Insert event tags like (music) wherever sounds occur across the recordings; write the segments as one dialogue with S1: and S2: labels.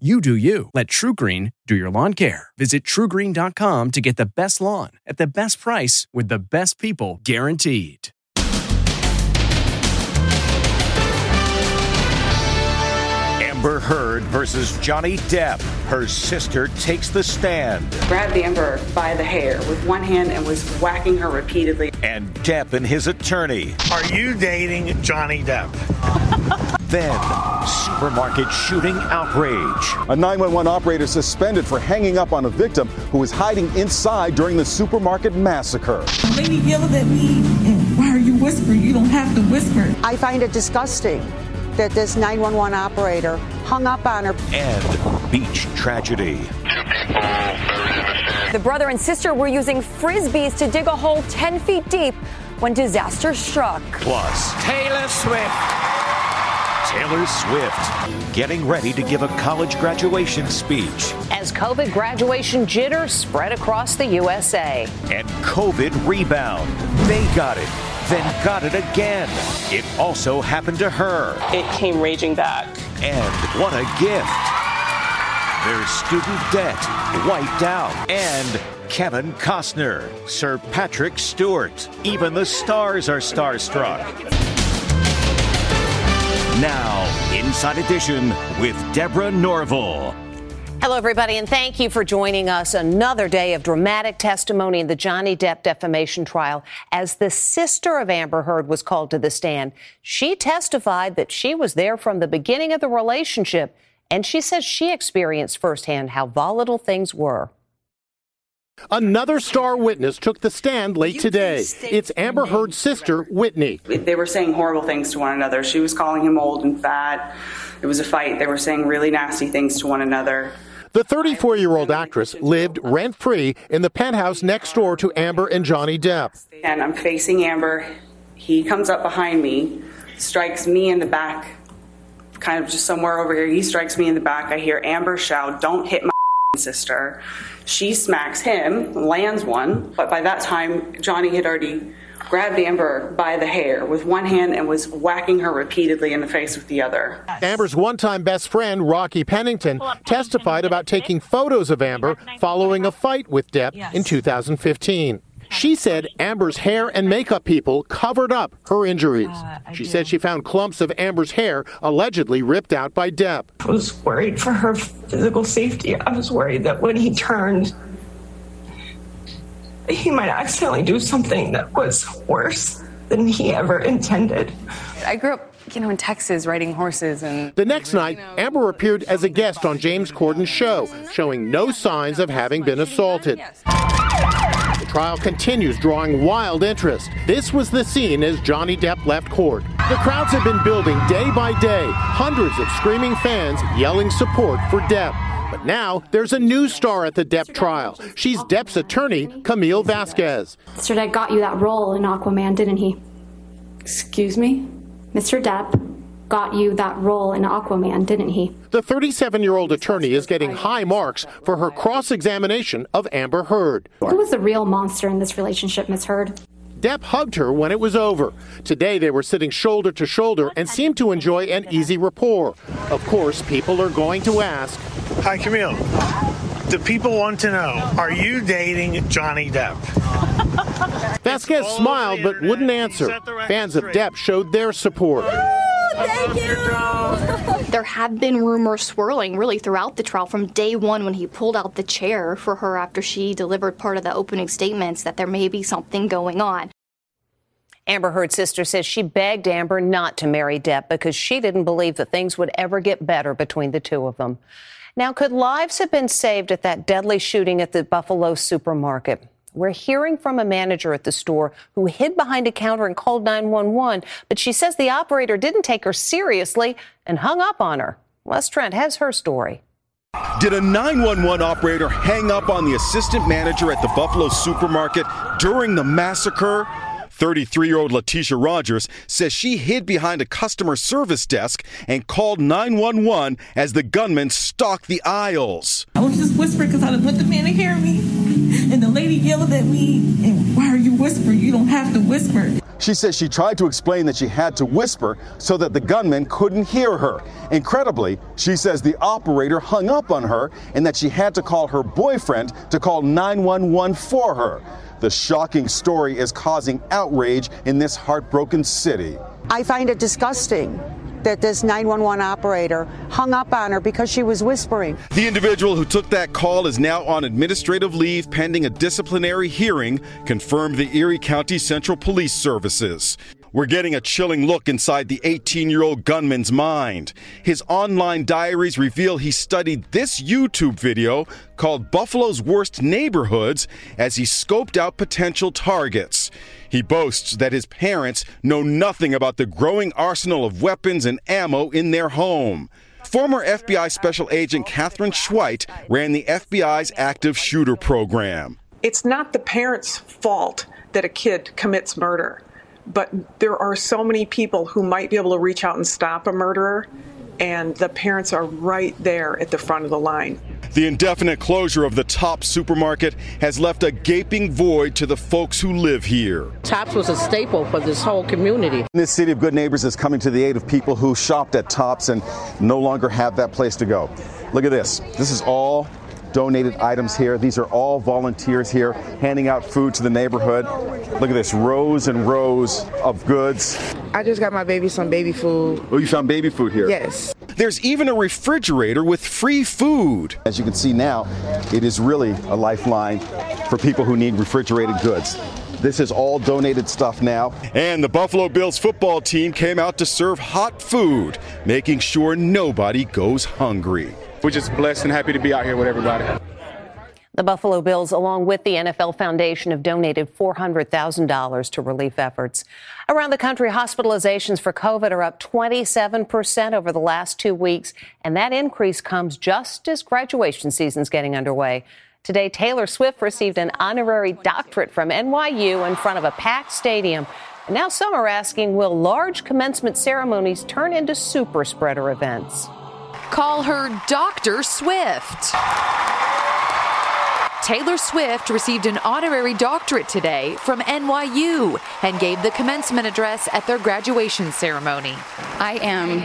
S1: You do you. Let TruGreen do your lawn care. Visit trugreen.com to get the best lawn at the best price with the best people guaranteed.
S2: Amber Heard versus Johnny Depp. Her sister takes the stand.
S3: Grabbed Amber by the hair with one hand and was whacking her repeatedly.
S2: And Depp and his attorney.
S4: Are you dating Johnny Depp? (laughs)
S2: Then, supermarket shooting outrage.
S5: A 911 operator suspended for hanging up on a victim who was hiding inside during the supermarket massacre.
S6: The lady yelled at me, and why are you whispering? You don't have to whisper.
S7: I find it disgusting that this 911 operator hung up on her.
S2: And beach tragedy.
S8: The brother and sister were using frisbees to dig a hole 10 feet deep when disaster struck.
S2: Plus, Taylor Swift. Taylor Swift getting ready to give a college graduation speech.
S9: As COVID graduation jitter spread across the USA.
S2: And COVID rebound. They got it, then got it again. It also happened to her.
S10: It came raging back.
S2: And what a gift. Their student debt wiped out. And Kevin Costner, Sir Patrick Stewart. Even the stars are starstruck. Now, Inside Edition with Deborah Norville.
S9: Hello, everybody, and thank you for joining us. Another day of dramatic testimony in the Johnny Depp defamation trial as the sister of Amber Heard was called to the stand. She testified that she was there from the beginning of the relationship, and she says she experienced firsthand how volatile things were.
S11: Another star witness took the stand late today. It's Amber Heard's sister, Whitney.
S3: They were saying horrible things to one another. She was calling him old and fat. It was a fight. They were saying really nasty things to one another.
S11: The 34 year old actress lived rent free in the penthouse next door to Amber and Johnny Depp.
S3: And I'm facing Amber. He comes up behind me, strikes me in the back, kind of just somewhere over here. He strikes me in the back. I hear Amber shout, Don't hit my sister. She smacks him, lands one, but by that time, Johnny had already grabbed Amber by the hair with one hand and was whacking her repeatedly in the face with the other.
S11: Amber's one time best friend, Rocky Pennington, testified about taking photos of Amber following a fight with Depp in 2015. She said Amber's hair and makeup people covered up her injuries. Uh, she said she found clumps of Amber's hair allegedly ripped out by Depp.
S6: I was worried for her physical safety. I was worried that when he turned, he might accidentally do something that was worse than he ever intended.
S12: I grew up you know, in Texas riding horses and
S11: The next night, Amber appeared as a guest on James Corden's show, showing no signs of having been assaulted. The trial continues, drawing wild interest. This was the scene as Johnny Depp left court. The crowds have been building day by day, hundreds of screaming fans yelling support for Depp. But now there's a new star at the Depp trial. She's Depp's attorney, Camille Vasquez.
S13: Mr. Depp got you that role in Aquaman, didn't he? Excuse me? Mr. Depp got you that role in Aquaman, didn't he?
S11: The 37 year old attorney is getting high marks for her cross examination of Amber Heard.
S13: Who was the real monster in this relationship, Miss Heard?
S11: Depp hugged her when it was over. Today they were sitting shoulder to shoulder and seemed to enjoy an easy rapport. Of course, people are going to ask
S4: Hi, Camille. The people want to know are you dating Johnny Depp?
S11: Vasquez smiled but wouldn't answer. Fans of Depp showed their support.
S13: Thank you. (laughs)
S14: There have been rumors swirling really throughout the trial from day one when he pulled out the chair for her after she delivered part of the opening statements that there may be something going on.
S9: Amber Heard's sister says she begged Amber not to marry Depp because she didn't believe that things would ever get better between the two of them. Now, could lives have been saved at that deadly shooting at the Buffalo supermarket? We're hearing from a manager at the store who hid behind a counter and called 911, but she says the operator didn't take her seriously and hung up on her. Les Trent has her story.
S5: Did a 911 operator hang up on the assistant manager at the Buffalo supermarket during the massacre? 33 year old Latisha Rogers says she hid behind a customer service desk and called 911 as the gunman stalked the aisles.
S10: I was just whispering because I didn't want the man to hear me. And the lady yelled at me, and why are you whispering? You don't have to whisper.
S5: She says she tried to explain that she had to whisper so that the gunman couldn't hear her. Incredibly, she says the operator hung up on her and that she had to call her boyfriend to call 911 for her. The shocking story is causing outrage in this heartbroken city.
S7: I find it disgusting that this 911 operator hung up on her because she was whispering.
S5: The individual who took that call is now on administrative leave pending a disciplinary hearing, confirmed the Erie County Central Police Services. We're getting a chilling look inside the 18 year old gunman's mind. His online diaries reveal he studied this YouTube video called Buffalo's Worst Neighborhoods as he scoped out potential targets. He boasts that his parents know nothing about the growing arsenal of weapons and ammo in their home. Former FBI Special Agent Katherine Schweit ran the FBI's active shooter program.
S15: It's not the parents' fault that a kid commits murder but there are so many people who might be able to reach out and stop a murderer, and the parents are right there at the front of the line.
S5: The indefinite closure of the Tops supermarket has left a gaping void to the folks who live here.
S16: Tops was a staple for this whole community.
S5: This city of good neighbors is coming to the aid of people who shopped at Tops and no longer have that place to go. Look at this. This is all donated items here. These are all volunteers here handing out food to the neighborhood. Look at this rows and rows of goods.
S17: I just got my baby some baby food.
S5: Oh, you found baby food here?
S17: Yes.
S5: There's even a refrigerator with free food. As you can see now, it is really a lifeline for people who need refrigerated goods. This is all donated stuff now. And the Buffalo Bills football team came out to serve hot food, making sure nobody goes hungry
S18: we're just blessed and happy to be out here with everybody.
S9: The Buffalo Bills, along with the NFL Foundation, have donated $400,000 to relief efforts. Around the country, hospitalizations for COVID are up 27% over the last two weeks, and that increase comes just as graduation season is getting underway. Today, Taylor Swift received an honorary doctorate from NYU in front of a packed stadium. Now some are asking, will large commencement ceremonies turn into super spreader events?
S19: Call her Dr. Swift. Taylor Swift received an honorary doctorate today from NYU and gave the commencement address at their graduation ceremony.
S12: I am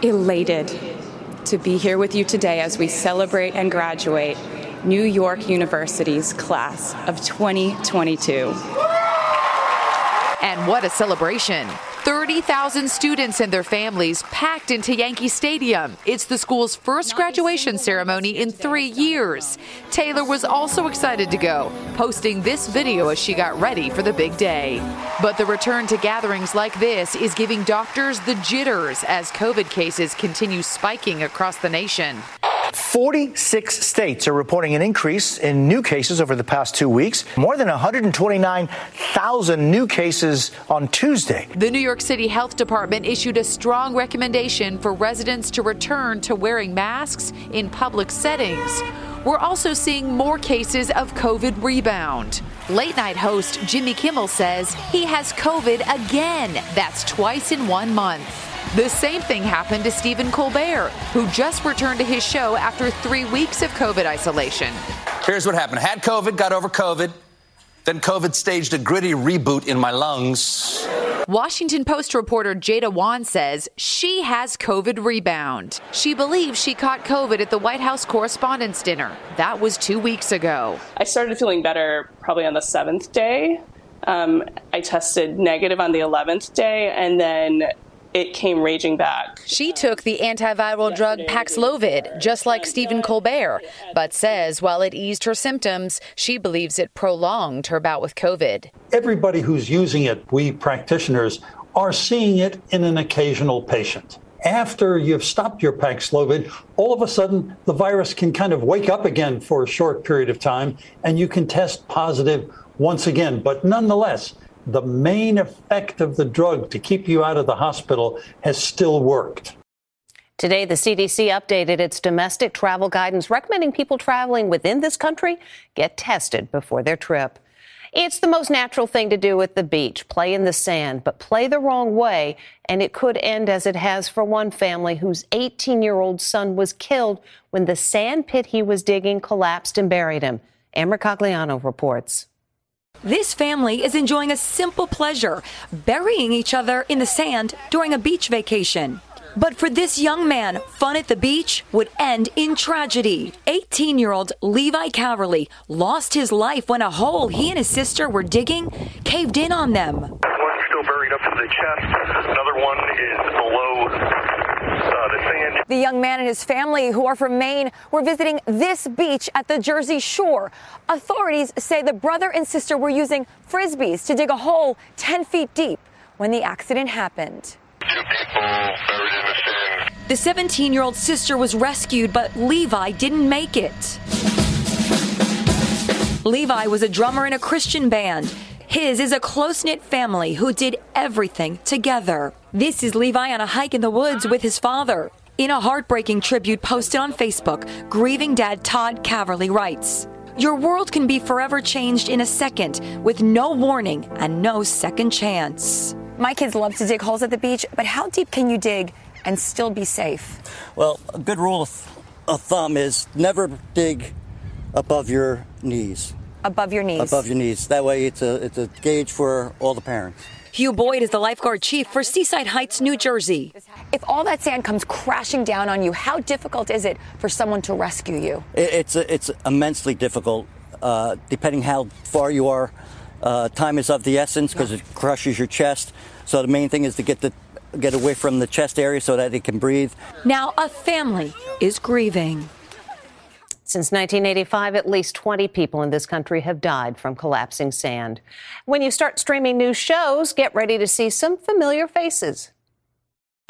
S12: elated to be here with you today as we celebrate and graduate New York University's class of 2022.
S19: And what a celebration! 30,000 students and their families packed into Yankee Stadium. It's the school's first graduation ceremony in three years. Taylor was also excited to go, posting this video as she got ready for the big day. But the return to gatherings like this is giving doctors the jitters as COVID cases continue spiking across the nation.
S20: 46 states are reporting an increase in new cases over the past two weeks, more than 129,000 new cases on Tuesday.
S19: The New York City Health Department issued a strong recommendation for residents to return to wearing masks in public settings. We're also seeing more cases of COVID rebound. Late night host Jimmy Kimmel says he has COVID again. That's twice in one month. The same thing happened to Stephen Colbert, who just returned to his show after three weeks of COVID isolation.
S21: Here's what happened had COVID, got over COVID. Then COVID staged a gritty reboot in my lungs.
S19: Washington Post reporter Jada Yuan says she has COVID rebound. She believes she caught COVID at the White House Correspondents' Dinner. That was two weeks ago.
S22: I started feeling better probably on the seventh day. Um, I tested negative on the 11th day, and then it came raging back.
S19: She took the antiviral drug Paxlovid, just like Stephen uh, Colbert, but says while it eased her symptoms, she believes it prolonged her bout with COVID.
S23: Everybody who's using it, we practitioners, are seeing it in an occasional patient. After you've stopped your Paxlovid, all of a sudden the virus can kind of wake up again for a short period of time, and you can test positive once again. But nonetheless, the main effect of the drug to keep you out of the hospital has still worked.
S9: Today, the CDC updated its domestic travel guidance, recommending people traveling within this country get tested before their trip. It's the most natural thing to do at the beach, play in the sand, but play the wrong way, and it could end as it has for one family whose 18 year old son was killed when the sand pit he was digging collapsed and buried him. Ann Mercogliano reports.
S24: This family is enjoying a simple pleasure, burying each other in the sand during a beach vacation. But for this young man, fun at the beach would end in tragedy. 18 year old Levi Caverly lost his life when a hole he and his sister were digging caved in on them.
S25: One's still buried up to the chest, another one is below uh, the.
S24: The young man and his family, who are from Maine, were visiting this beach at the Jersey Shore. Authorities say the brother and sister were using frisbees to dig a hole 10 feet deep when the accident happened. The 17 year old sister was rescued, but Levi didn't make it. Levi was a drummer in a Christian band. His is a close knit family who did everything together. This is Levi on a hike in the woods with his father. In a heartbreaking tribute posted on Facebook, grieving dad Todd Caverly writes Your world can be forever changed in a second with no warning and no second chance. My kids love to dig holes at the beach, but how deep can you dig and still be safe?
S26: Well, a good rule of, of thumb is never dig above your knees.
S24: Above your knees.
S26: Above your knees. That way, it's a it's a gauge for all the parents.
S24: Hugh Boyd is the lifeguard chief for Seaside Heights, New Jersey. If all that sand comes crashing down on you, how difficult is it for someone to rescue you?
S26: It, it's it's immensely difficult, uh, depending how far you are. Uh, time is of the essence because it crushes your chest. So the main thing is to get the get away from the chest area so that it can breathe.
S24: Now a family is grieving.
S9: Since 1985, at least 20 people in this country have died from collapsing sand. When you start streaming new shows, get ready to see some familiar faces.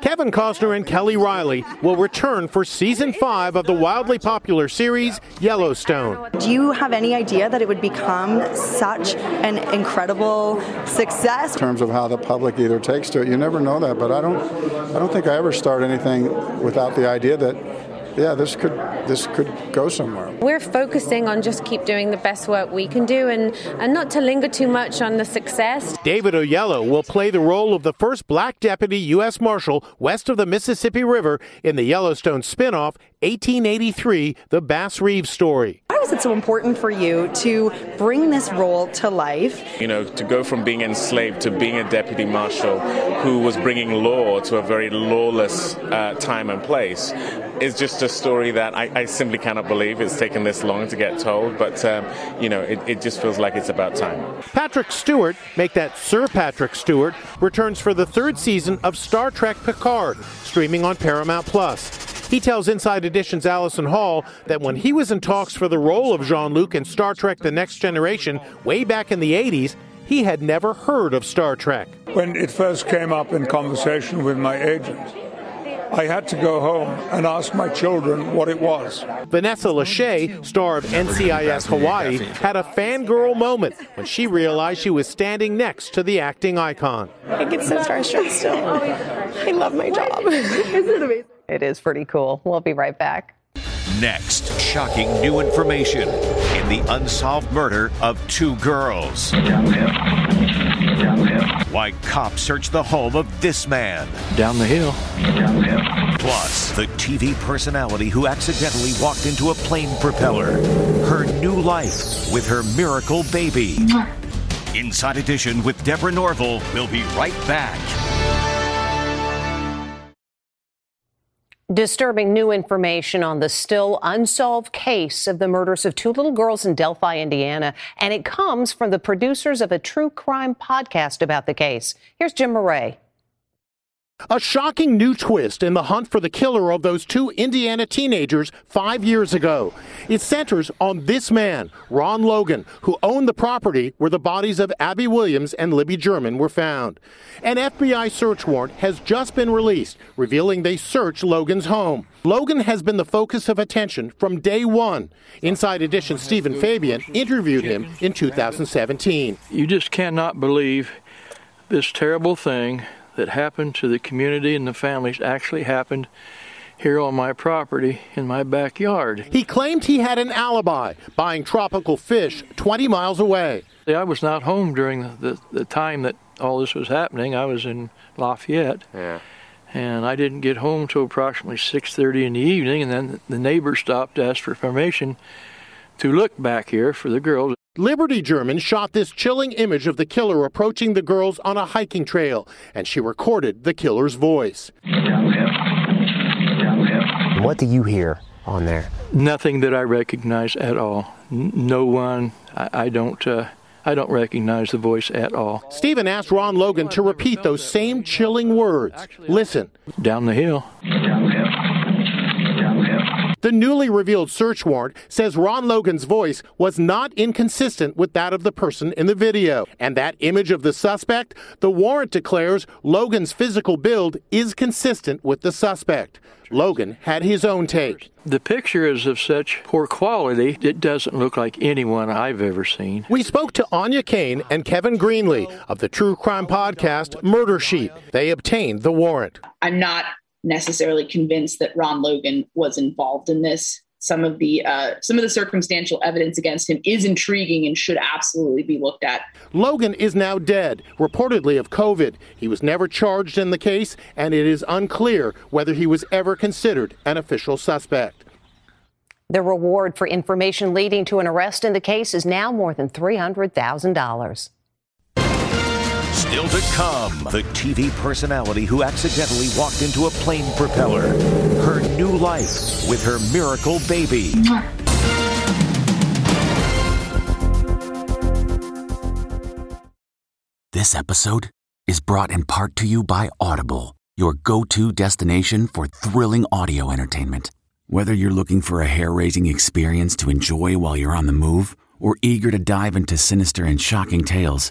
S11: Kevin Costner and Kelly Reilly will return for season five of the wildly popular series Yellowstone.
S27: Do you have any idea that it would become such an incredible success?
S28: In terms of how the public either takes to it, you never know that. But I don't, I don't think I ever start anything without the idea that yeah, this could this could go somewhere.
S29: We're focusing on just keep doing the best work we can do and, and not to linger too much on the success.
S11: David Oyelowo will play the role of the first black deputy U.S. Marshal west of the Mississippi River in the Yellowstone spinoff 1883, The Bass Reeves Story.
S27: Why was it so important for you to bring this role to life?
S30: You know, to go from being enslaved to being a deputy marshal who was bringing law to a very lawless uh, time and place is just a story that I, I, simply cannot believe it's taken this long to get told. But, um, you know, it, it just feels like it's about time.
S11: Patrick Stewart, make that Sir Patrick Stewart, returns for the third season of Star Trek Picard, streaming on Paramount Plus. He tells Inside Edition's Allison Hall that when he was in talks for the role of Jean Luc in Star Trek The Next Generation way back in the 80s, he had never heard of Star Trek.
S31: When it first came up in conversation with my agent, I had to go home and ask my children what it was.
S11: Vanessa Lachey, star of NCIS Hawaii, had a fangirl moment when she realized she was standing next to the acting icon.
S29: I get so starstruck still. I love my job. Isn't it amazing?
S9: It is pretty cool. We'll be right back.
S32: Next, shocking new information in the unsolved murder of two girls. Down the hill. Down the hill. Why cops search the home of this man.
S33: Down the hill.
S32: Plus, the TV personality who accidentally walked into a plane propeller. Her new life with her miracle baby. Inside Edition with Deborah Norville will be right back.
S9: Disturbing new information on the still unsolved case of the murders of two little girls in Delphi, Indiana. And it comes from the producers of a true crime podcast about the case. Here's Jim Moret.
S11: A shocking new twist in the hunt for the killer of those two Indiana teenagers five years ago. It centers on this man, Ron Logan, who owned the property where the bodies of Abby Williams and Libby German were found. An FBI search warrant has just been released, revealing they searched Logan's home. Logan has been the focus of attention from day one. Inside Edition Stephen Fabian interviewed him in 2017.
S34: You just cannot believe this terrible thing that happened to the community and the families actually happened here on my property in my backyard.
S11: He claimed he had an alibi, buying tropical fish 20 miles away.
S34: I was not home during the, the, the time that all this was happening. I was in Lafayette.
S35: Yeah.
S34: And I didn't get home till approximately 6:30 in the evening, and then the neighbor stopped to ask for permission to look back here for the girls.
S11: Liberty German shot this chilling image of the killer approaching the girls on a hiking trail, and she recorded the killer's voice.
S35: What do you hear on there?
S34: Nothing that I recognize at all. No one. I, I don't. Uh, I don't recognize the voice at all.
S11: Stephen asked Ron Logan to repeat those same chilling words. Listen.
S34: Down the hill.
S11: The newly revealed search warrant says Ron Logan's voice was not inconsistent with that of the person in the video. And that image of the suspect, the warrant declares Logan's physical build is consistent with the suspect. Logan had his own take.
S34: The picture is of such poor quality, it doesn't look like anyone I've ever seen.
S11: We spoke to Aine Cain and Kevin Greenlee of the true crime podcast Murder Sheet. They obtained the warrant.
S36: I'm not necessarily convinced that Ron Logan was involved in this. Some of the uh, some of the circumstantial evidence against him is intriguing and should absolutely be looked at.
S11: Logan is now dead, reportedly of COVID. He was never charged in the case, and it is unclear whether he was ever considered an official suspect.
S9: The reward for information leading to an arrest in the case is now more than $300,000.
S32: Still to come, the TV personality who accidentally walked into a plane propeller. Her new life with her miracle baby.
S37: This episode is brought in part to you by Audible, your go to destination for thrilling audio entertainment. Whether you're looking for a hair raising experience to enjoy while you're on the move or eager to dive into sinister and shocking tales,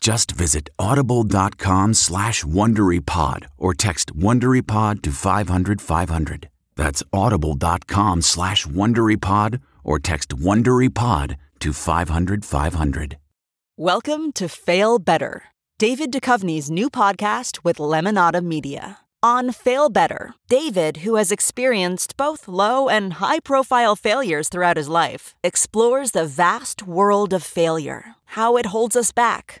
S37: Just visit audible.com slash WonderyPod or text WonderyPod to 500, 500. That's audible.com slash WonderyPod or text WonderyPod to 500, 500.
S38: Welcome to Fail Better, David Duchovny's new podcast with Lemonada Media. On Fail Better, David, who has experienced both low and high profile failures throughout his life, explores the vast world of failure, how it holds us back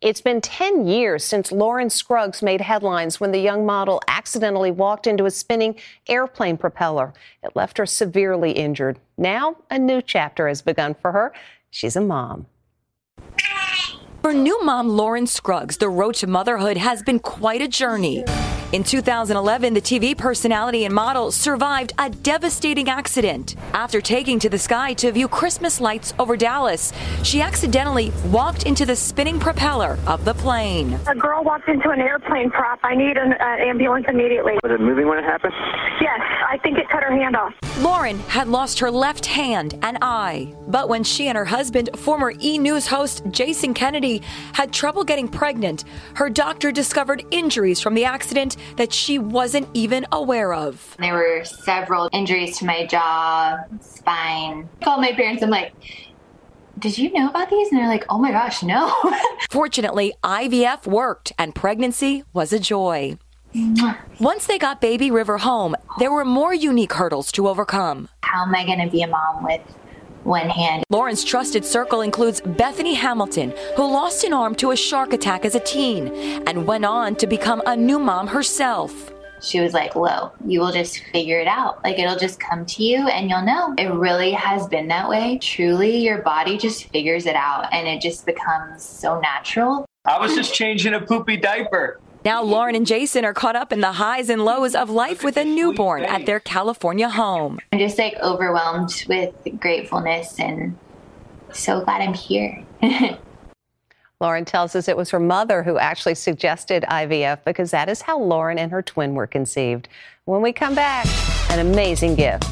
S9: It's been 10 years since Lauren Scruggs made headlines when the young model accidentally walked into a spinning airplane propeller. It left her severely injured. Now, a new chapter has begun for her. She's a mom.
S24: For new mom Lauren Scruggs, the road to motherhood has been quite a journey. In 2011, the TV personality and model survived a devastating accident. After taking to the sky to view Christmas lights over Dallas, she accidentally walked into the spinning propeller of the plane.
S39: A girl walked into an airplane prop. I need an uh, ambulance immediately.
S40: Was it moving when it happened?
S39: Yes, I think it cut her
S41: her hand off.
S24: Lauren had lost her left hand and eye. But when she and her husband, former E! News host Jason Kennedy, had trouble getting pregnant, her doctor discovered injuries from the accident that she wasn't even aware of.
S42: There were several injuries to my jaw, spine. I called my parents. I'm like, did you know about these? And they're like, oh my gosh, no. (laughs)
S24: Fortunately, IVF worked and pregnancy was a joy. Once they got baby River home, there were more unique hurdles to overcome.
S42: How am I going to be a mom with one hand?
S24: Lauren's trusted circle includes Bethany Hamilton, who lost an arm to a shark attack as a teen and went on to become a new mom herself.
S42: She was like, Whoa, you will just figure it out. Like it'll just come to you and you'll know. It really has been that way. Truly, your body just figures it out and it just becomes so natural.
S39: I was just changing a poopy diaper.
S24: Now, Lauren and Jason are caught up in the highs and lows of life with a newborn at their California home.
S42: I'm just like overwhelmed with gratefulness and so glad I'm here. (laughs)
S9: Lauren tells us it was her mother who actually suggested IVF because that is how Lauren and her twin were conceived. When we come back, an amazing gift.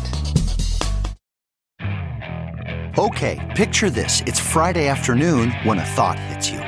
S40: Okay, picture this. It's Friday afternoon when a thought hits you.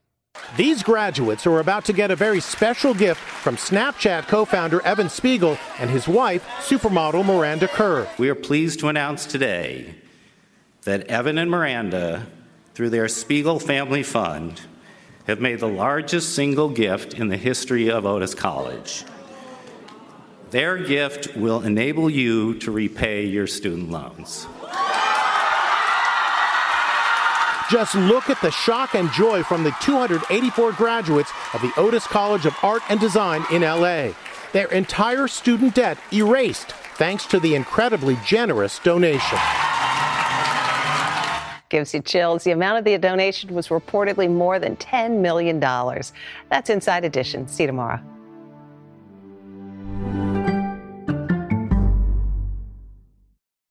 S11: These graduates are about to get a very special gift from Snapchat co founder Evan Spiegel and his wife, supermodel Miranda Kerr.
S43: We are pleased to announce today that Evan and Miranda, through their Spiegel Family Fund, have made the largest single gift in the history of Otis College. Their gift will enable you to repay your student loans.
S11: Just look at the shock and joy from the 284 graduates of the Otis College of Art and Design in LA. Their entire student debt erased thanks to the incredibly generous donation.
S9: Gives you chills. The amount of the donation was reportedly more than $10 million. That's Inside Edition. See you tomorrow.